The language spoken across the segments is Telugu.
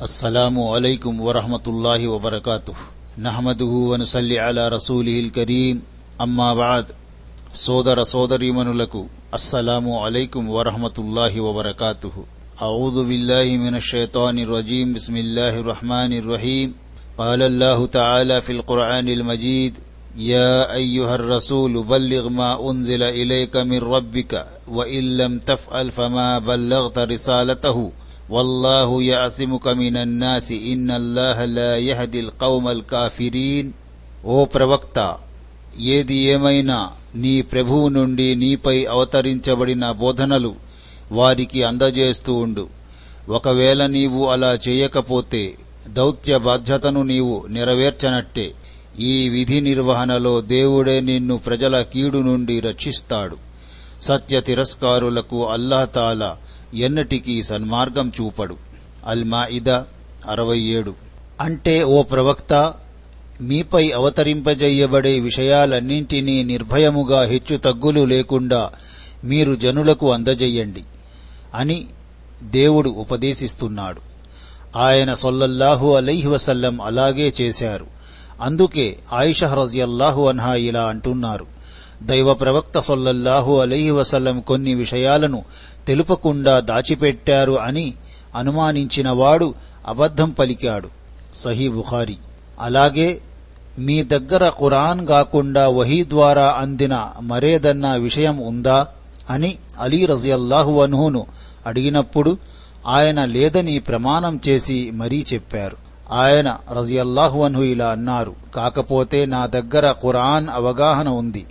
السلام علیکم ورحمۃ اللہ وبرکاتہ۔ نحمد ونسلی علی رسول الکریم، اما بعد۔ سودر سودری منلکو السلام علیکم ورحمۃ اللہ وبرکاتہ۔ اعوذ باللہ من الشیطان الرجیم، بسم اللہ الرحمن الرحیم۔ قال اللہ تعالی فی القرآن المجید، یا ایها الرسول بلغ ما انزل اليك من ربك وان لم تفعل فما بلغت رسالته والله يعصمك من الناس إن الله لا يهدي القوم الكافرين ఓ ప్రవక్త ఏది ఏమైనా నీ ప్రభువు నుండి నీపై అవతరించబడిన బోధనలు వారికి అందజేస్తూ ఉండు ఒకవేళ నీవు అలా చేయకపోతే దౌత్య బాధ్యతను నీవు నెరవేర్చనట్టే ఈ విధి నిర్వహణలో దేవుడే నిన్ను ప్రజల కీడు నుండి రక్షిస్తాడు సత్య తిరస్కారులకు అల్లాహతాలా ఎన్నటికీ సన్మార్గం చూపడు. అల్మాయిద అరవై ఏడు. అంటే ఓ ప్రవక్త మీపై అవతరింపజేయబడే విషయాలన్నింటినీ నిర్భయముగా హెచ్చు తగ్గులు లేకుండా మీరు జనులకు అందజేయండి అని దేవుడు ఉపదేశిస్తున్నాడు. ఆయన సొల్లల్లాహు అలైహి వసల్లం అలాగే చేశారు. అందుకే ఆయిష రజియల్లాహు అన్హా ఇలా అంటున్నారు. దైవ ప్రవక్త సొల్లల్లాహు అలైహి వసల్లం కొన్ని విషయాలను తెలుపకుండా దాచిపెట్టారు అని అనుమానించినవాడు అబద్ధం పలికాడు. సహీ బుఖారి. అలాగే మీ దగ్గర ఖురాన్ కాకుండా వహీ ద్వారా అందిన మరేదన్నా విషయం ఉందా అని అలీ రజియల్లాహు అన్హును అడిగినప్పుడు ఆయన లేదని ప్రమాణం చేసి మరీ చెప్పారు. ఆయన రజియల్లాహు అన్హు ఇలా అన్నారు. కాకపోతే నా దగ్గర ఖురాన్ అవగాహన ఉంది.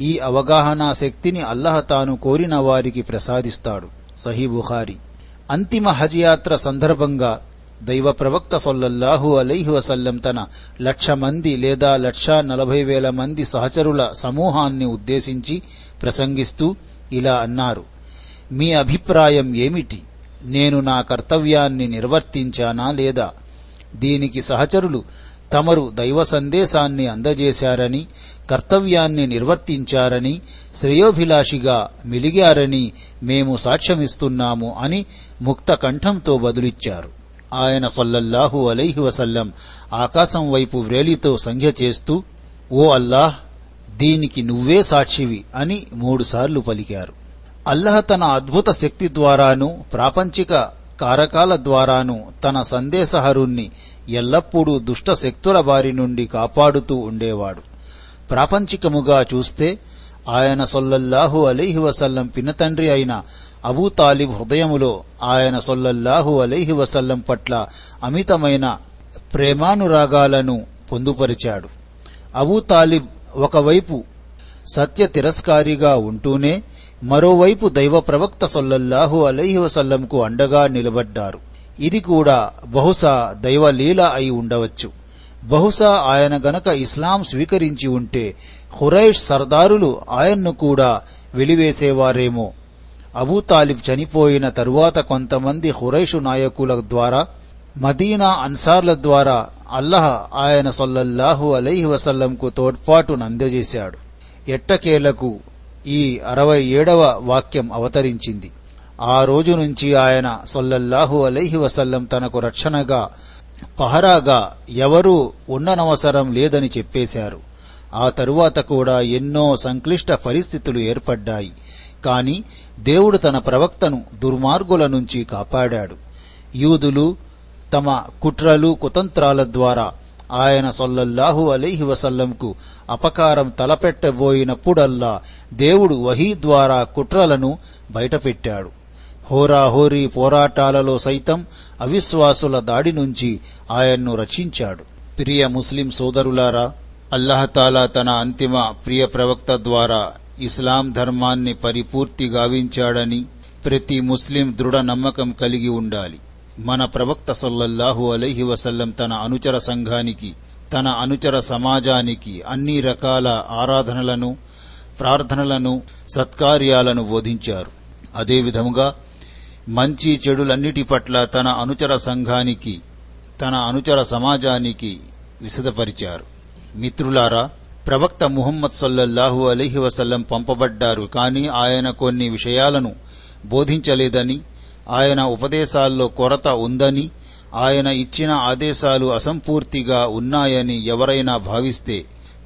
ఈ అవగాహన శక్తిని అల్లహ తాను కోరిన వారికి ప్రసాదిస్తాడు. సహీ బుఖారి. అంతిమ హజ్ యాత్ర సందర్భంగా దైవ ప్రవక్త సొల్లల్లాహు అలైహి వసల్లం తన లక్ష మంది లేదా లక్ష నలభై వేల మంది సహచరుల సమూహాన్ని ఉద్దేశించి ప్రసంగిస్తూ ఇలా అన్నారు. మీ అభిప్రాయం ఏమిటి? నేను నా కర్తవ్యాన్ని నిర్వర్తించానా లేదా? దీనికి సహచరులు తమరు దైవ సందేశాన్ని అందజేశారని కర్తవ్యాన్ని నిర్వర్తించారని శ్రేయోభిలాషిగా మిలిగారని మేము సాక్ష్యమిస్తున్నాము అని ముక్త కంఠంతో బదులిచ్చారు. ఆయన సొల్లల్లాహు అలైహి వసల్లం ఆకాశం వైపు వ్రేలితో సంఖ్య చేస్తూ ఓ అల్లాహ్ దీనికి నువ్వే సాక్షివి అని మూడుసార్లు పలికారు. అల్లహ తన అద్భుత శక్తి ద్వారాను ప్రాపంచిక కారకాల ద్వారాను తన సందేశహరుణ్ణి ఎల్లప్పుడూ దుష్ట శక్తుల బారి నుండి కాపాడుతూ ఉండేవాడు. ప్రాపంచికముగా చూస్తే ఆయన సొల్లల్లాహు అలీహి వసల్లం పినతండ్రి అయిన అబూ తాలిబ్ హృదయములో ఆయన సొల్లల్లాహు అలీహి వసల్లం పట్ల అమితమైన ప్రేమానురాగాలను పొందుపరిచాడు. అబూ తాలిబ్ ఒకవైపు సత్య తిరస్కారిగా ఉంటూనే మరోవైపు దైవ ప్రవక్త సొల్లల్లాహు అలైహి వసల్లంకు అండగా నిలబడ్డారు. ఇది కూడా బహుశా దైవలీల అయి ఉండవచ్చు. బహుశా ఆయన గనక ఇస్లాం స్వీకరించి ఉంటే హురైష్ సర్దారులు ఆయన్ను కూడా వెలివేసేవారేమో. అబూతాలిబ్ చనిపోయిన తరువాత కొంతమంది హురైషు నాయకుల ద్వారా మదీనా అన్సార్ల ద్వారా అల్లహ ఆయన సొల్లల్లాహు అలైహి వసల్లంకు తోడ్పాటును అందజేశాడు ఎట్టకేలకు ఈ అరవై ఏడవ వాక్యం అవతరించింది. ఆ రోజు నుంచి ఆయన సొల్లల్లాహు అలైహి వసల్లం తనకు రక్షణగా పహరాగా ఎవరూ ఉండనవసరం లేదని చెప్పేశారు. ఆ తరువాత కూడా ఎన్నో సంక్లిష్ట పరిస్థితులు ఏర్పడ్డాయి. కాని దేవుడు తన ప్రవక్తను దుర్మార్గుల నుంచి కాపాడాడు. యూదులు తమ కుట్రలు కుతంత్రాల ద్వారా ఆయన సొల్లల్లాహు అలీహి వసల్లంకు అపకారం తలపెట్టబోయినప్పుడల్లా దేవుడు వహీ ద్వారా కుట్రలను బయటపెట్టాడు. హోరాహోరీ పోరాటాలలో సైతం అవిశ్వాసుల దాడి నుంచి ఆయన్ను రక్షించాడు. ప్రియ ముస్లిం సోదరులారా అల్లహతాలా తన అంతిమ ప్రియ ప్రవక్త ద్వారా ఇస్లాం ధర్మాన్ని పరిపూర్తి గావించాడని ప్రతి ముస్లిం దృఢ నమ్మకం కలిగి ఉండాలి. మన ప్రవక్త సొల్లహు అలైహి వసల్లం తన అనుచర సంఘానికి తన అనుచర సమాజానికి అన్ని రకాల ఆరాధనలను ప్రార్థనలను సత్కార్యాలను బోధించారు. అదేవిధముగా మంచి చెడులన్నిటి పట్ల తన అనుచర సంఘానికి తన అనుచర సమాజానికి విశదపరిచారు మిత్రులారా ప్రవక్త ముహమ్మద్ సల్లల్లాహు అలీహి వసల్లం పంపబడ్డారు కానీ ఆయన కొన్ని విషయాలను బోధించలేదని ఆయన ఉపదేశాల్లో కొరత ఉందని ఆయన ఇచ్చిన ఆదేశాలు అసంపూర్తిగా ఉన్నాయని ఎవరైనా భావిస్తే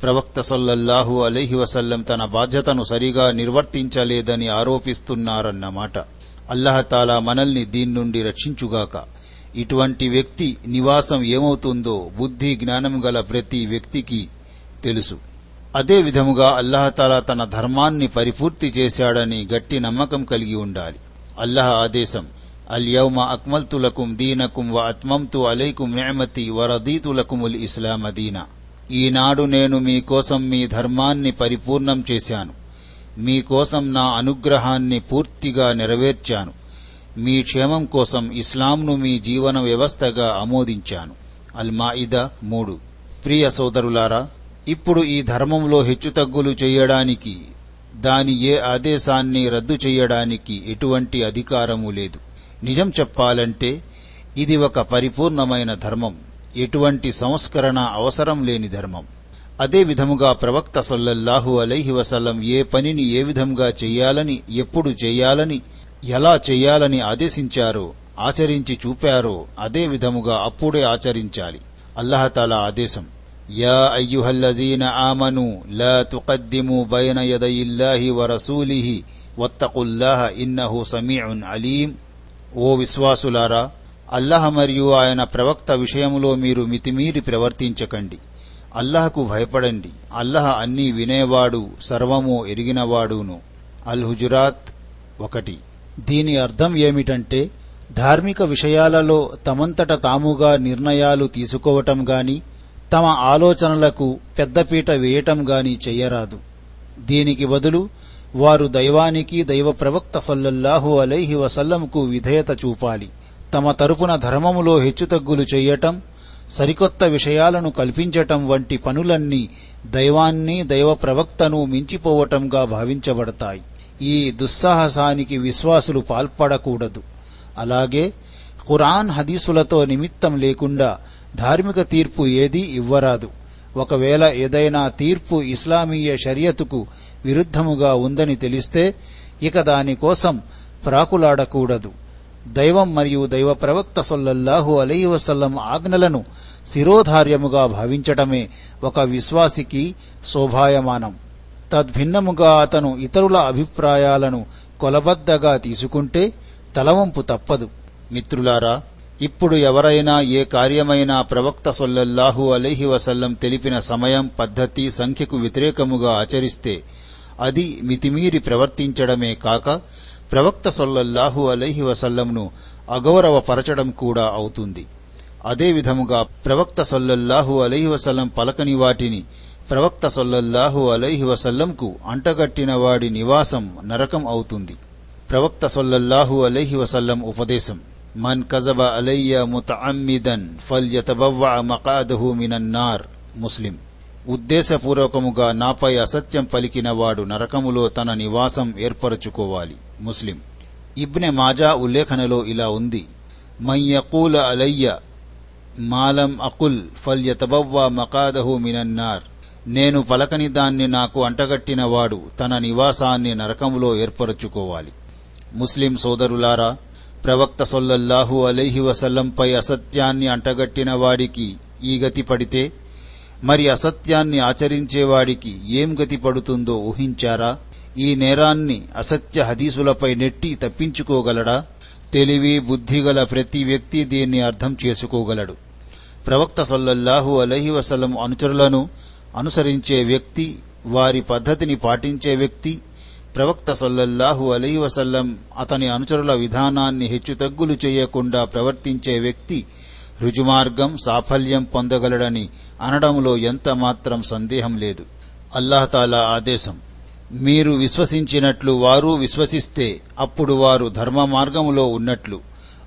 ప్రవక్త సొల్లల్లాహు అలీహి వసల్లం తన బాధ్యతను సరిగా నిర్వర్తించలేదని ఆరోపిస్తున్నారన్నమాట. అల్లహతాలా మనల్ని దీని నుండి రక్షించుగాక. ఇటువంటి వ్యక్తి నివాసం ఏమవుతుందో బుద్ధి జ్ఞానం గల ప్రతి వ్యక్తికి తెలుసు. అదే విధముగా అల్లహతాలా తన ధర్మాన్ని పరిపూర్తి చేశాడని గట్టి నమ్మకం కలిగి ఉండాలి. అల్లహ ఆదేశం అల్యౌమ అక్మల్తులకుం దీనకుం వ అత్మంతు అలైకుం మేమతి వరదీతులకుముల్ ఇస్లామ ఈనాడు నేను మీకోసం మీ ధర్మాన్ని పరిపూర్ణం చేశాను. మీకోసం నా అనుగ్రహాన్ని పూర్తిగా నెరవేర్చాను. మీ క్షేమం కోసం ఇస్లాంను మీ జీవన వ్యవస్థగా ఆమోదించాను. అల్మాయిద మూడు. ప్రియ సోదరులారా ఇప్పుడు ఈ ధర్మంలో హెచ్చుతగ్గులు చేయడానికి దాని ఏ ఆదేశాన్ని రద్దు చేయడానికి ఎటువంటి అధికారము లేదు. నిజం చెప్పాలంటే ఇది ఒక పరిపూర్ణమైన ధర్మం. ఎటువంటి సంస్కరణ అవసరం లేని ధర్మం. అదే విధముగా ప్రవక్త సొల్లల్లాహు అలైహి వసల్లం ఏ పనిని ఏ విధంగా చెయ్యాలని ఎప్పుడు చెయ్యాలని ఎలా చెయ్యాలని ఆదేశించారో ఆచరించి చూపారో అదే విధముగా అప్పుడే ఆచరించాలి. అల్లహతాలా ఆదేశం. యా అయ్యుహల్లజీన ఆమను లా తుకద్దిము బైన యదయిల్లాహి వరసూలిహి వత్తకుల్లాహ ఇన్నహు సమీఉన్ అలీం. ఓ విశ్వాసులారా అల్లహ మరియు ఆయన ప్రవక్త విషయములో మీరు మితిమీరి ప్రవర్తించకండి. అల్లహకు భయపడండి. అల్లహ అన్నీ వినేవాడు సర్వము ఎరిగినవాడును. అల్ హుజురాత్ ఒకటి. దీని అర్థం ఏమిటంటే ధార్మిక విషయాలలో తమంతట తాముగా నిర్ణయాలు తీసుకోవటం గాని తమ ఆలోచనలకు పెద్దపీట వేయటం గాని చెయ్యరాదు. దీనికి బదులు వారు దైవానికి దైవ ప్రవక్త సల్లల్లాహు అలైహి వసల్లంకు విధేయత చూపాలి. తమ తరపున ధర్మములో హెచ్చుతగ్గులు చెయ్యటం సరికొత్త విషయాలను కల్పించటం వంటి పనులన్నీ దైవాన్ని దైవ ప్రవక్తను మించిపోవటంగా భావించబడతాయి. ఈ దుస్సాహసానికి విశ్వాసులు పాల్పడకూడదు. అలాగే ఖురాన్ హదీసులతో నిమిత్తం లేకుండా ధార్మిక తీర్పు ఏదీ ఇవ్వరాదు. ఒకవేళ ఏదైనా తీర్పు ఇస్లామీయ షరియతుకు విరుద్ధముగా ఉందని తెలిస్తే ఇక దానికోసం ప్రాకులాడకూడదు. దైవం మరియు దైవ ప్రవక్త సొల్లల్లాహు అలైహి వసల్లం ఆజ్ఞలను శిరోధార్యముగా భావించటమే ఒక విశ్వాసికి శోభాయమానం. తద్భిన్నముగా అతను ఇతరుల అభిప్రాయాలను కొలబద్దగా తీసుకుంటే తలవంపు తప్పదు. మిత్రులారా ఇప్పుడు ఎవరైనా ఏ కార్యమైనా ప్రవక్త సొల్లల్లాహు అలీహి వసల్లం తెలిపిన సమయం పద్ధతి సంఖ్యకు వ్యతిరేకముగా ఆచరిస్తే అది మితిమీరి ప్రవర్తించడమే కాక ప్రవక్త సొల్లల్లాహు అలైహి వసల్లంను అగౌరవపరచడం కూడా అవుతుంది. అదే విధముగా ప్రవక్త సొల్లల్లాహు అలైహి వసల్లం పలకని వాటిని ప్రవక్త సొల్లల్లాహు అలైహి వసల్లంకు అంటగట్టిన వాడి నివాసం నరకం అవుతుంది. ప్రవక్త సొల్లల్లాహు అలైహి వసల్లం ఉపదేశం మన్ కజబ అలయ్య ముతఅమ్మిదన్ ఫల్యతబవ్వ మకాదహు మినన్నార్ ముస్లిం. ఉద్దేశపూర్వకముగా నాపై అసత్యం పలికినవాడు నరకములో తన నివాసం ఏర్పరచుకోవాలి. ముస్లిం. ఇబ్నె మాజా ఉల్లేఖనలో ఇలా ఉంది. మయ్యకూల అలయ్య మాలం అకుల్ ఫల్యతబవ్వా మకాదహు మినన్నార్ నేను పలకని దాన్ని నాకు అంటగట్టినవాడు తన నివాసాన్ని నరకములో ఏర్పరచుకోవాలి. ముస్లిం సోదరులారా ప్రవక్త సొల్లల్లాహు అలైహి వసల్లంపై అసత్యాన్ని అంటగట్టిన వాడికి ఈ గతి పడితే మరి అసత్యాన్ని ఆచరించేవాడికి ఏం గతి పడుతుందో ఊహించారా? ఈ నేరాన్ని అసత్య హదీసులపై నెట్టి తప్పించుకోగలడా? తెలివి బుద్ధిగల ప్రతి వ్యక్తి దీన్ని అర్థం చేసుకోగలడు. ప్రవక్త సొల్లల్లాహు అలహి వసలం అనుచరులను అనుసరించే వ్యక్తి వారి పద్ధతిని పాటించే వ్యక్తి ప్రవక్త సొల్లల్లాహు అలహి వసల్లం అతని అనుచరుల విధానాన్ని హెచ్చుతగ్గులు చేయకుండా ప్రవర్తించే వ్యక్తి రుజుమార్గం సాఫల్యం పొందగలడని అనడంలో ఎంత మాత్రం సందేహం లేదు. అల్లాహతాలా ఆదేశం. మీరు విశ్వసించినట్లు వారు విశ్వసిస్తే అప్పుడు వారు ధర్మ మార్గములో ఉన్నట్లు.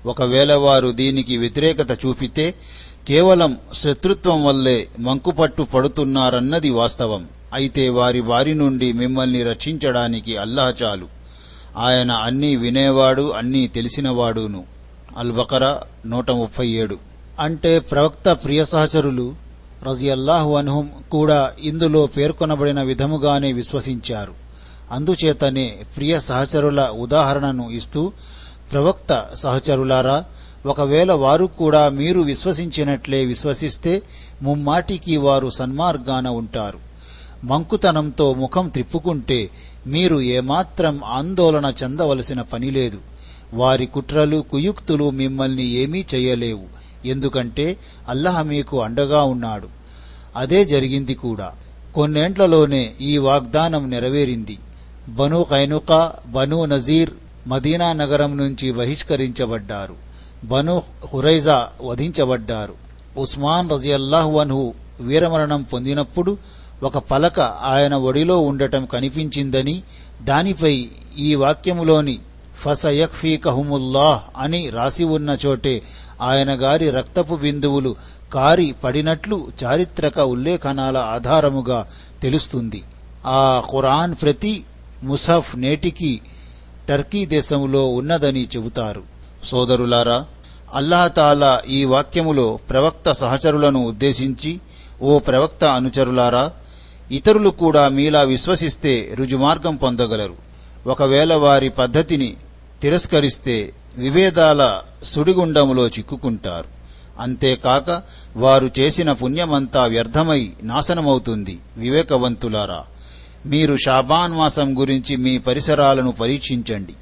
ఒకవేళ వారు దీనికి వ్యతిరేకత చూపితే కేవలం శత్రుత్వం వల్లే మంకుపట్టు పడుతున్నారన్నది వాస్తవం. అయితే వారి వారి నుండి మిమ్మల్ని రక్షించడానికి అల్లాహ్ చాలు. ఆయన అన్నీ వినేవాడు అన్నీ తెలిసినవాడును. అల్బకరా నూట ముప్పై ఏడు. అంటే ప్రవక్త ప్రియ సహచరులు రజియల్లాహు అన్హుం కూడా ఇందులో పేర్కొనబడిన విధముగానే విశ్వసించారు. అందుచేతనే ప్రియ సహచరుల ఉదాహరణను ఇస్తూ ప్రవక్త సహచరులారా ఒకవేళ వారు కూడా మీరు విశ్వసించినట్లే విశ్వసిస్తే ముమ్మాటికి వారు సన్మార్గాన ఉంటారు. మంకుతనంతో ముఖం త్రిప్పుకుంటే మీరు ఏమాత్రం ఆందోళన చెందవలసిన పనిలేదు వారి కుట్రలు కుయుక్తులు మిమ్మల్ని ఏమీ చేయలేవు. ఎందుకంటే అల్లహ మీకు అండగా ఉన్నాడు. అదే జరిగింది కూడా. కొన్నేండ్లలోనే ఈ వాగ్దానం నెరవేరింది. బను కైనుక బను నజీర్ మదీనా నగరం నుంచి బహిష్కరించబడ్డారు. బను హురైజా వధించబడ్డారు. ఉస్మాన్ రజియల్లాహు అన్హు వీరమరణం పొందినప్పుడు ఒక పలక ఆయన ఒడిలో ఉండటం కనిపించిందని దానిపై ఈ వాక్యములోని ఫసయక్ఫీకహుముల్లాహ్ అని రాసి ఉన్న చోటే ఆయన గారి రక్తపు బిందువులు కారి పడినట్లు చారిత్రక ఉల్లేఖనాల ఆధారముగా తెలుస్తుంది. ఆ ఖురాన్ ప్రతి ముసఫ్ నేటికి టర్కీ దేశంలో ఉన్నదని చెబుతారు. సోదరులారా అల్లాహతాలా ఈ వాక్యములో ప్రవక్త సహచరులను ఉద్దేశించి ఓ ప్రవక్త అనుచరులారా ఇతరులు కూడా మీలా విశ్వసిస్తే రుజుమార్గం పొందగలరు. ఒకవేళ వారి పద్ధతిని తిరస్కరిస్తే విభేదాల సుడిగుండములో చిక్కుకుంటారు. అంతేకాక వారు చేసిన పుణ్యమంతా వ్యర్థమై నాశనమవుతుంది. వివేకవంతులారా మీరు షాబాన్ మాసం గురించి మీ పరిసరాలను పరీక్షించండి.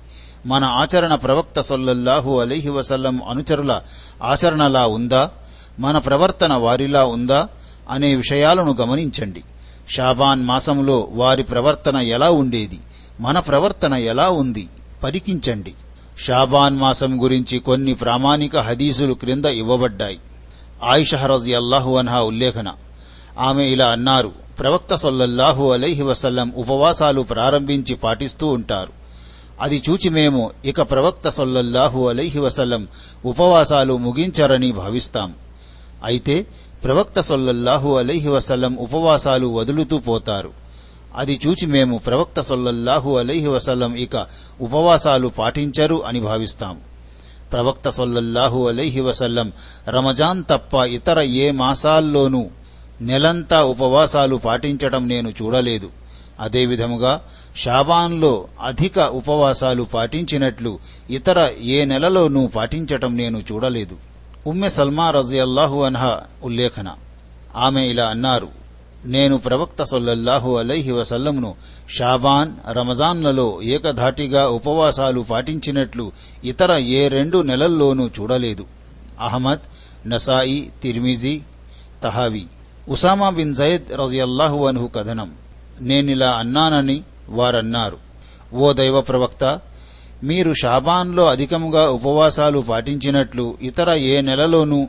మన ఆచరణ ప్రవక్త సొల్లల్లాహు అలీహి వసల్లం అనుచరుల ఆచరణలా ఉందా? మన ప్రవర్తన వారిలా ఉందా? అనే విషయాలను గమనించండి. షాబాన్ మాసంలో వారి ప్రవర్తన ఎలా ఉండేది? మన ప్రవర్తన ఎలా ఉంది? పరికించండి. షాబాన్ మాసం గురించి కొన్ని ప్రామాణిక హదీసులు క్రింద ఇవ్వబడ్డాయి. ఆయిషహరజి అల్లాహు అన్హా ఉల్లేఖన. ఆమె ఇలా అన్నారు ప్రవక్త సొల్లల్లాహు అలైహి వసల్లం ఉపవాసాలు ప్రారంభించి పాటిస్తూ ఉంటారు. అది చూచి మేము ఇక ప్రవక్త సొల్లల్లాహు అలైహి వసల్లం ఉపవాసాలు ముగించరని భావిస్తాం. అయితే ప్రవక్త సొల్లల్లాహు అలైహి వసల్లం ఉపవాసాలు వదులుతూ పోతారు. అది చూచి మేము ప్రవక్త సొల్లల్లాహు అలైహి వసల్లం ఇక ఉపవాసాలు పాటించరు అని భావిస్తాం. ప్రవక్త సొల్లల్లాహు అలైహి వసల్లం రమజాన్ తప్ప ఇతర ఏ మాసాల్లోనూ నెలంతా ఉపవాసాలు పాటించటం నేను చూడలేదు. అదేవిధముగా షాబాన్లో అధిక ఉపవాసాలు పాటించినట్లు ఇతర ఏ నెలలోనూ పాటించటం నేను చూడలేదు. ఉమ్మె సల్మా రజియల్లాహు అన్హా ఉల్లేఖన. ఆమె ఇలా అన్నారు. నేను ప్రవక్త సొల్లల్లాహు అలైహి వసల్లంను షాబాన్ రమజాన్లలో ఏకధాటిగా ఉపవాసాలు పాటించినట్లు ఇతర ఏ రెండు నెలల్లోనూ చూడలేదు. Ahmad Nasai Tirmidhi Tahawi. Usama bin Zayd రజియల్లాహు అనుహు కథనం. నేనిలా అన్నానని వారన్నారు. ఓ దైవ ప్రవక్త మీరు షాబాన్లో అధికంగా ఉపవాసాలు పాటించినట్లు ఇతర ఏ నెలలోనూ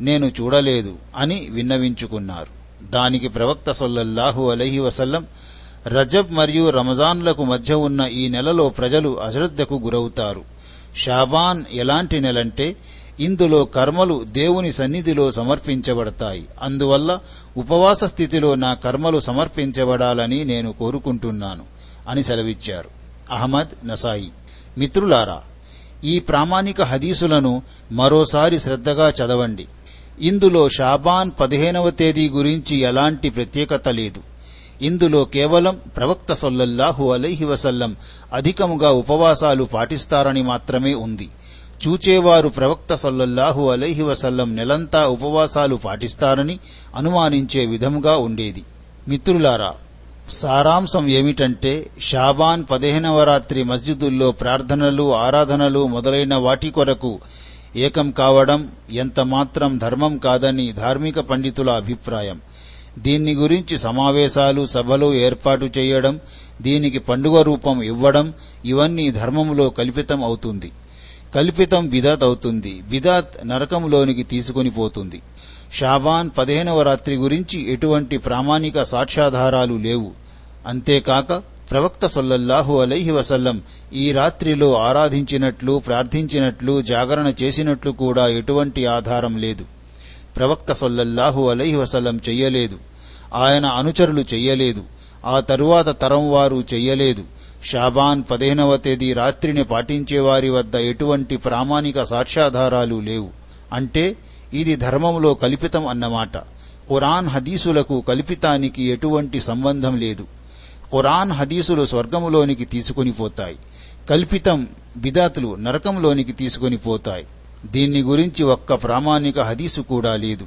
నేను చూడలేదు అని విన్నవించుకున్నారు. దానికి ప్రవక్త సొల్లల్లాహు అలహి వసల్లం రజబ్ మరియు రమజాన్లకు మధ్య ఉన్న ఈ నెలలో ప్రజలు అశ్రద్ధకు గురవుతారు. షాబాన్ ఎలాంటి నెలంటే ఇందులో కర్మలు దేవుని సన్నిధిలో సమర్పించబడతాయి. అందువల్ల ఉపవాస స్థితిలో నా కర్మలు సమర్పించబడాలని నేను కోరుకుంటున్నాను అని సెలవిచ్చారు. అహ్మద్ నసాయి. మిత్రులారా ఈ ప్రామాణిక హదీసులను మరోసారి శ్రద్ధగా చదవండి. ఇందులో షాబాన్ పదిహేనవ తేదీ గురించి ఎలాంటి ప్రత్యేకత లేదు. ఇందులో కేవలం ప్రవక్త సొల్లల్లాహు అలైహి వసల్లం అధికముగా ఉపవాసాలు పాటిస్తారని మాత్రమే ఉంది. చూచేవారు ప్రవక్త సొల్లల్లాహు అలైహి వసల్లం నెలంతా ఉపవాసాలు పాటిస్తారని అనుమానించే విధముగా ఉండేది. మిత్రులారా సారాంశం ఏమిటంటే షాబాన్ పదిహేనవ రాత్రి మస్జిదుల్లో ప్రార్థనలు ఆరాధనలు మొదలైన వాటి కొరకు ఏకం కావడం ఎంత మాత్రం ధర్మం కాదని ధార్మిక పండితుల అభిప్రాయం. దీన్ని గురించి సమావేశాలు సభలు ఏర్పాటు చేయడం దీనికి పండుగ రూపం ఇవ్వడం ఇవన్నీ ధర్మములో కల్పితం అవుతుంది. కల్పితం బిదాత్ అవుతుంది. బిదాత్ నరకంలోనికి తీసుకొని పోతుంది. షాబాన్ పదిహేనవ రాత్రి గురించి ఎటువంటి ప్రామాణిక సాక్ష్యాధారాలు లేవు. అంతేకాక ప్రవక్త సొల్లల్లాహు అలైహి వసల్లం ఈ రాత్రిలో ఆరాధించినట్లు ప్రార్థించినట్లు జాగరణ చేసినట్లు కూడా ఎటువంటి ఆధారం లేదు. ప్రవక్త సొల్లల్లాహు అలైహి వసల్లం చెయ్యలేదు. ఆయన అనుచరులు చెయ్యలేదు. ఆ తరువాత తరం వారు చెయ్యలేదు. షాబాన్ పదిహేనవ తేదీ రాత్రిని పాటించేవారి వద్ద ఎటువంటి ప్రామాణిక సాక్ష్యాధారాలు లేవు. అంటే ఇది ధర్మంలో కల్పితం అన్నమాట. ఖురాన్ హదీసులకు కల్పితానికి ఎటువంటి సంబంధం లేదు. ఖురాన్ హదీసులు స్వర్గములోనికి తీసుకొని పోతాయి. కల్పితం బిదాతులు నరకంలోనికి తీసుకొని పోతాయి. దీన్ని గురించి ఒక్క ప్రామాణిక హదీసు కూడా లేదు.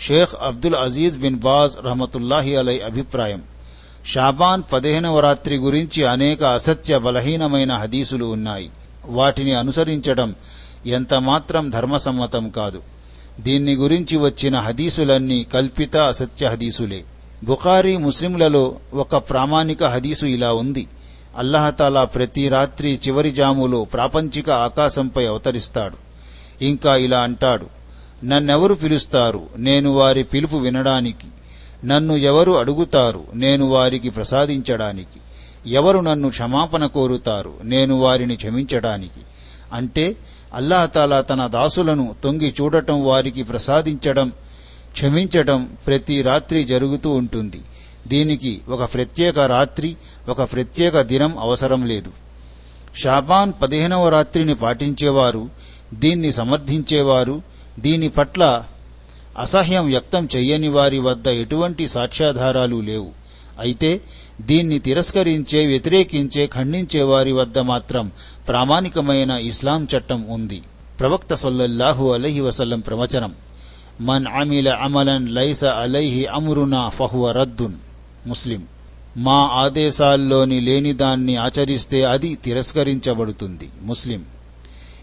Sheikh Abdul Aziz bin Baz రహమతుల్లాహి అలై అభిప్రాయం. షాబాన్ పదిహేనవ రాత్రి గురించి అనేక అసత్య బలహీనమైన హదీసులు ఉన్నాయి. వాటిని అనుసరించడం ఎంతమాత్రం ధర్మసమ్మతం కాదు. దీన్ని గురించి వచ్చిన హదీసులన్నీ కల్పిత అసత్య హదీసులే. బుఖారీ ముస్లింలలో ఒక ప్రామాణిక హదీసు ఇలా ఉంది. అల్లహతాలా ప్రతి రాత్రి చివరి జాములో ప్రాపంచిక ఆకాశంపై అవతరిస్తాడు. ఇంకా ఇలా అంటాడు నన్నెవరు పిలుస్తారు? నేను వారి పిలుపు వినడానికి. నన్ను ఎవరు అడుగుతారు? నేను వారికి ప్రసాదించడానికి. ఎవరు నన్ను క్షమాపణ కోరుతారు? నేను వారిని క్షమించడానికి. అంటే అల్లాహతాలా తన దాసులను తొంగి చూడటం వారికి ప్రసాదించడం క్షమించటం ప్రతి రాత్రి జరుగుతూ ఉంటుంది. దీనికి ఒక ప్రత్యేక రాత్రి ఒక ప్రత్యేక దినం అవసరం లేదు. షాబాన్ పదిహేనవ రాత్రిని పాటించేవారు దీన్ని సమర్థించేవారు దీని పట్ల అసహ్యం వ్యక్తం చెయ్యని వారి వద్ద ఎటువంటి సాక్ష్యాధారాలు లేవు. అయితే దీన్ని తిరస్కరించే వ్యతిరేకించే ఖండించే వారి వద్ద మాత్రం ప్రామాణికమైన ఇస్లాం చట్టం ఉంది. ప్రవక్త సొల్లల్లాహు అలహి వసల్లం ప్రవచనం. మన్ అమిల అమలన్ లైస అలైహి అమురునా ఫహువ రద్దున్ ముస్లిం మా ఆదేశాల్లోని లేనిదాన్ని ఆచరిస్తే అది తిరస్కరించబడుతుంది. ముస్లిం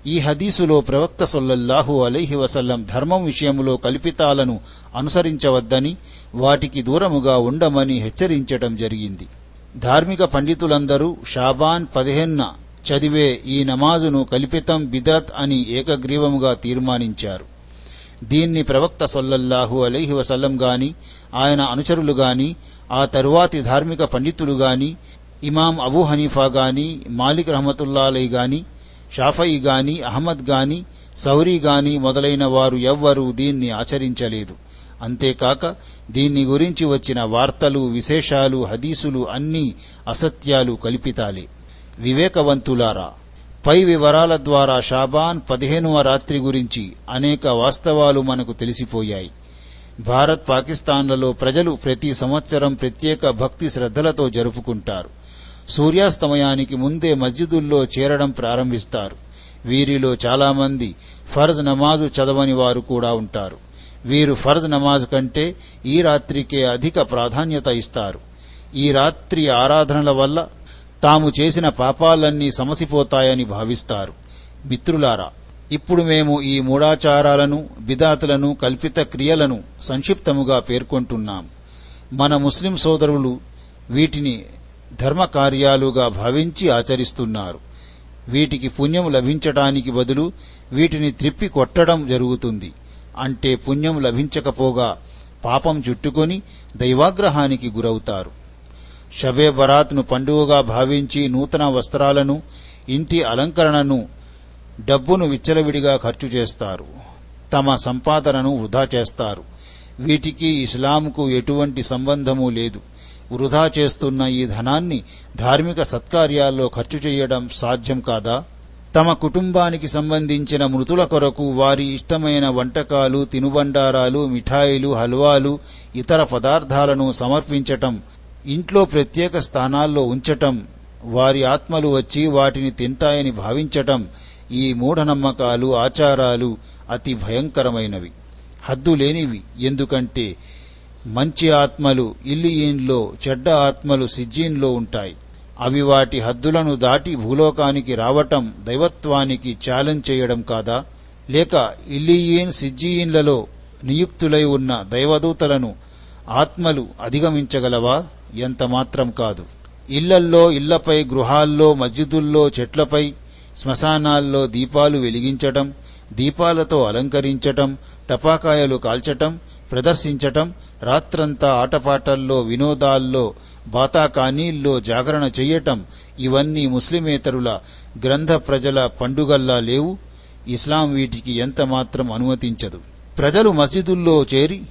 ఈ హదీసులో ప్రవక్త సొల్లల్లాహు అలైహి వసల్లం ధర్మం విషయంలో కల్పితాలను అనుసరించవద్దని వాటికి దూరముగా ఉండమని హెచ్చరించటం జరిగింది. ధార్మిక పండితులందరూ షాబాన్ పదిహేన్న చదివే ఈ నమాజును కల్పితం బిదత్ అని ఏకగ్రీవముగా తీర్మానించారు. దీన్ని ప్రవక్త సొల్లల్లాహు అలైహి వసల్లం గాని ఆయన అనుచరులు గాని ఆ తరువాతి ధార్మిక పండితులు గాని ఇమాం అబూ హనీఫా గాని మాలిక్ రహమతుల్లా గాని షాఫయి గాని అహ్మద్ గాని సౌరీ గాని మొదలైన వారు ఎవ్వరూ దీన్ని ఆచరించలేదు. అంతేకాక దీన్ని గురించి వచ్చిన వార్తలు విశేషాలు హదీసులు అన్నీ అసత్యాలు కల్పితాలే. వివేకవంతులారా! పై వివరాల ద్వారా షాబాన్ పదిహేనవ రాత్రి గురించి అనేక వాస్తవాలు మనకు తెలిసిపోయాయి. భారత్ పాకిస్తాన్లలో ప్రజలు ప్రతి సంవత్సరం ప్రత్యేక భక్తి శ్రద్ధలతో జరుపుకుంటారు. సూర్యాస్తమయానికి ముందే మస్జిదుల్లో చేరడం ప్రారంభిస్తారు. వీరిలో చాలామంది ఫర్జ్ నమాజు చదవని వారు కూడా ఉంటారు. వీరు ఫర్జ్ నమాజ్ కంటే ఈ రాత్రికే అధిక ప్రాధాన్యత ఇస్తారు. ఈ రాత్రి ఆరాధనల వల్ల తాము చేసిన పాపాలన్నీ సమసిపోతాయని భావిస్తారు. మిత్రులారా ఇప్పుడు మేము ఈ మూఢాచారాలను బిదాతులను కల్పిత క్రియలను సంక్షిప్తముగా పేర్కొంటున్నాం. మన ముస్లిం సోదరులు వీటిని ధర్మ కార్యాలుగా భావించి ఆచరిస్తున్నారు. వీటికి పుణ్యం లభించటానికి బదులు వీటిని త్రిప్పి కొట్టడం జరుగుతుంది. అంటే పుణ్యం లభించకపోగా పాపం చుట్టుకొని దైవాగ్రహానికి గురవుతారు. షబే బరాత్ను పండుగగా భావించి నూతన వస్త్రాలను ఇంటి అలంకరణను డబ్బును విచ్చలవిడిగా ఖర్చు చేస్తారు. తమ సంపాదనను వృధా చేస్తారు. వీటికి ఇస్లాంకు ఎటువంటి సంబంధము లేదు. వృధా చేస్తున్న ఈ ధనాన్ని ధార్మిక సత్కార్యాల్లో ఖర్చు చేయడం సాధ్యం కాదా? తమ కుటుంబానికి సంబంధించిన మృతుల కొరకు వారి ఇష్టమైన వంటకాలు తినుబండారాలు మిఠాయిలు హల్వాలు ఇతర పదార్థాలను సమర్పించటం ఇంట్లో ప్రత్యేక స్థానాల్లో ఉంచటం వారి ఆత్మలు వచ్చి వాటిని తింటాయని భావించటం ఈ మూఢనమ్మకాలు ఆచారాలు అతి భయంకరమైనవి. హద్దు లేనివి. ఎందుకంటే మంచి ఆత్మలు ఇల్లియీన్లో చెడ్డ ఆత్మలు సిజ్జీన్లో ఉంటాయి. అవి వాటి హద్దులను దాటి భూలోకానికి రావటం దైవత్వానికి ఛాలెంజ్ చేయడం కాదా? లేక ఇల్లియీన్ సిజ్జీయిన్లలో నియుక్తులై ఉన్న దైవదూతలను ఆత్మలు అధిగమించగలవా? ఎంత మాత్రం కాదు. ఇళ్ళల్లో ఇళ్ళపై గృహాల్లో మస్జిదుల్లో చెట్లపై శ్మశానాల్లో దీపాలు వెలిగించటం దీపాలతో అలంకరించటం టపాకాయలు కాల్చటం ప్రదర్శించటం రాత్రంతా ఆటపాటల్లో వినోదాల్లో బాతాకానీల్లో జాగరణ చెయ్యటం ఇవన్నీ ముస్లిమేతరుల గ్రంథ ప్రజల పండుగల్లా లేవు. ఇస్లాం వీటికి ఎంత మాత్రం అనుమతించదు. ప్రజలు మసీదుల్లో చేరి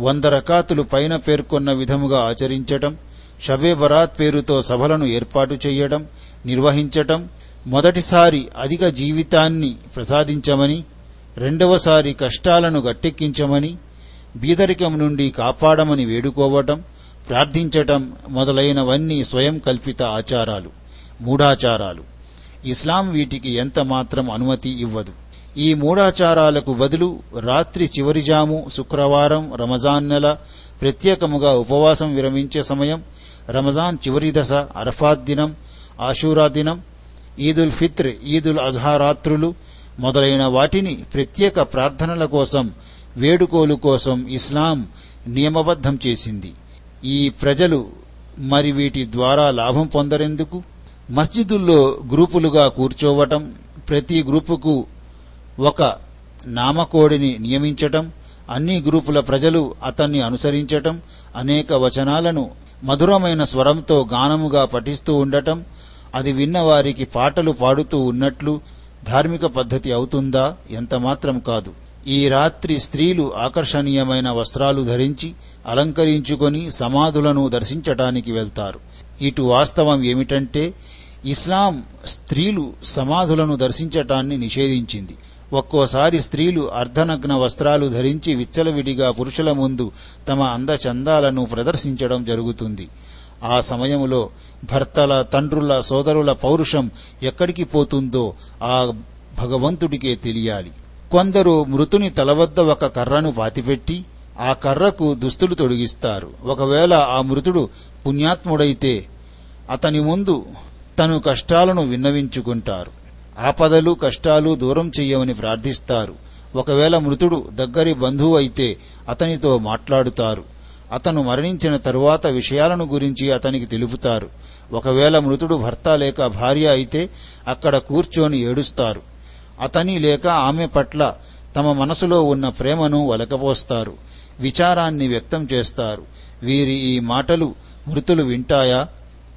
వంద రకాతులు పైన పేర్కొన్న విధముగా ఆచరించటం షబే బరాత్ పేరుతో సభలను ఏర్పాటు చేయడం నిర్వహించటం మొదటిసారి అధిక జీవితాన్ని ప్రసాదించమని రెండవసారి కష్టాలను గట్టెక్కించమని బీదరికం నుండి కాపాడమని వేడుకోవటం ప్రార్థించటం మొదలైనవన్నీ స్వయం కల్పిత ఆచారాలు మూఢాచారాలు. ఇస్లాం వీటికి ఎంత మాత్రం అనుమతి ఇవ్వదు. ఈ మూఢాచారాలకు బదులు రాత్రి చివరి జాము శుక్రవారం రమజాన్ నెల ప్రత్యేకముగా ఉపవాసం విరమించే సమయం రమజాన్ చివరి దశ అరఫాత్ దినం ఆషూరా దినం ఈదుల్ ఫిత్ర్ ఈదుల్ అజహా రాత్రులు మొదలైన వాటిని ప్రత్యేక ప్రార్థనల కోసం వేడుకోలు కోసం ఇస్లాం నియమబద్ధం చేసింది. ఈ ప్రజలు మరి వీటి ద్వారా లాభం పొందరెందుకు? మస్జిదుల్లో గ్రూపులుగా కూర్చోవటం ప్రతి గ్రూపుకు ఒక నామకోడిని నియమించటం అన్ని గ్రూపుల ప్రజలు అతన్ని అనుసరించటం అనేక వచనాలను మధురమైన స్వరంతో గానముగా పఠిస్తూ ఉండటం అది విన్నవారికి పాటలు పాడుతూ ఉన్నట్లు ధార్మిక పద్ధతి అవుతుందా? ఎంతమాత్రం కాదు. ఈ రాత్రి స్త్రీలు ఆకర్షణీయమైన వస్త్రాలు ధరించి అలంకరించుకొని సమాధులను దర్శించటానికి వెళ్తారు. ఇటు వాస్తవం ఏమిటంటే ఇస్లాం స్త్రీలు సమాధులను దర్శించటాన్ని నిషేధించింది. ఒక్కోసారి స్త్రీలు అర్ధనగ్న వస్త్రాలు ధరించి విచ్చలవిడిగా పురుషుల ముందు తమ అందచందాలను ప్రదర్శించడం జరుగుతుంది. ఆ సమయంలో భర్తల తండ్రుల సోదరుల పౌరుషం ఎక్కడికి పోతుందో ఆ భగవంతుడికే తెలియాలి. కొందరు మృతుని తలవద్ద ఒక కర్రను పాతిపెట్టి ఆ కర్రకు దుస్తులు తొడిగిస్తారు. ఒకవేళ ఆ మృతుడు పుణ్యాత్ముడైతే అతని ముందు తను కష్టాలను విన్నవించుకుంటారు. ఆపదలు కష్టాలు దూరం చెయ్యమని ప్రార్థిస్తారు. ఒకవేళ మృతుడు దగ్గరి బంధువు అయితే అతనితో మాట్లాడుతారు. అతను మరణించిన తరువాత విషయాలను గురించి అతనికి తెలుపుతారు. ఒకవేళ మృతుడు భర్త లేక భార్య అయితే అక్కడ కూర్చొని ఏడుస్తారు. అతని లేక ఆమె పట్ల తమ మనసులో ఉన్న ప్రేమను వలకపోస్తారు. విచారాన్ని వ్యక్తం చేస్తారు. వీరి ఈ మాటలు మృతులు వింటాయా?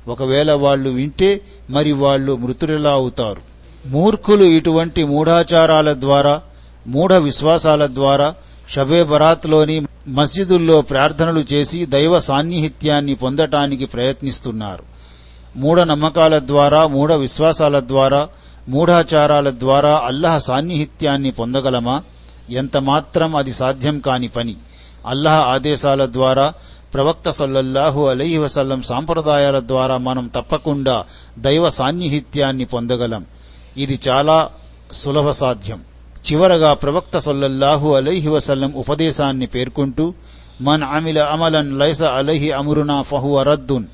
ఒకవేళ వాళ్ళు వింటే మరి వాళ్ళు మృతులెలా అవుతారు. మూర్ఖులు ఇటువంటి మూఢాచారాల ద్వారా మూఢ విశ్వాసాల ద్వారా షబే బరాత్లోని మస్జిదుల్లో ప్రార్థనలు చేసి దైవ సాన్నిహిత్యాన్ని పొందటానికి ప్రయత్నిస్తున్నారు. మూఢ నమ్మకాల ద్వారా మూఢ విశ్వాసాల ద్వారా మూఢాచారాల ద్వారా అల్లహ సాన్నిహిత్యాన్ని పొందగలమా? ఎంతమాత్రం అది సాధ్యం కాని పని. అల్లహ ఆదేశాల ద్వారా ప్రవక్త సల్లల్లాహు అలైహి వసల్లం సాంప్రదాయాల ద్వారా మనం తప్పకుండా దైవ సాన్నిహిత్యాన్ని పొందగలం. ఇది చాలా సులభ సాధ్యం. చివరగా ప్రవక్త సల్లల్లాహు అలైహి వసల్లం ఉపదేశాన్ని పేర్కొంటూ మన్ అమిల అమలన్ లైస అలైహి అమురునా ఫహు అరద్దున్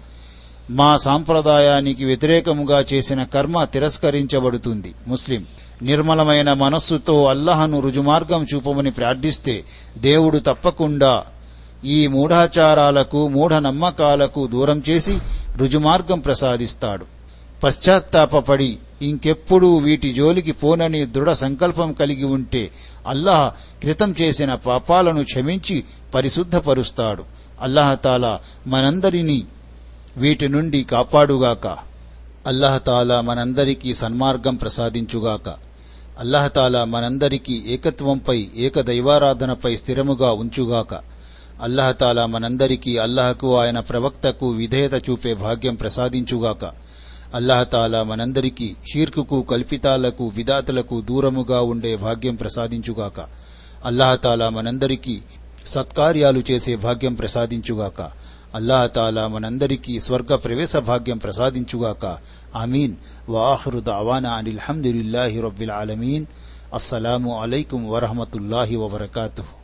మా సాంప్రదాయానికి వ్యతిరేకముగా చేసిన కర్మ తిరస్కరించబడుతుంది. ముస్లిం నిర్మలమైన మనస్సుతో అల్లహను రుజుమార్గం చూపమని ప్రార్థిస్తే దేవుడు తప్పకుండా ఈ మూఢాచారాలకు మూఢ నమ్మకాలకు దూరం చేసి రుజుమార్గం ప్రసాదిస్తాడు. పశ్చాత్తాపపడి ఇంకెప్పుడూ వీటి జోలికి పోనని దృఢ సంకల్పం కలిగి ఉంటే అల్లాహ్ క్రితం చేసిన పాపాలను క్షమించి పరిశుద్ధపరుస్తాడు. అల్లాహతాలా మనందరినీ వీటి నుండి కాపాడుగాక. అల్లహతాలా మనందరికీ సన్మార్గం ప్రసాదించుగాక. అల్లహతాలా మనందరికీ ఏకత్వంపై ఏకదైవారాధనపై స్థిరముగా ఉంచుగాక. అల్లహతాలా మనందరికీ అల్లహకు ఆయన ప్రవక్తకు విధేయత చూపే భాగ్యం ప్రసాదించుగాక. అల్లహతాలా మనందరికీ షీర్కుకు కల్పితాలకు విదాతలకు దూరముగా ఉండే భాగ్యం ప్రసాదించుగాక. అల్లహతాలా మనందరికీ సత్కార్యాలు చేసే భాగ్యం ప్రసాదించుగాక. అల్లాహతాలా మనందరికీ స్వర్గ ప్రవేశ భాగ్యం ప్రసాదించుగాక. ఆమీన్. వాహరు దావానా అనిల్ రబ్బిల్ ఆలమీన్. అస్సలాము అలైకుం వరహమతుల్లాహి వబర్కాతుహు.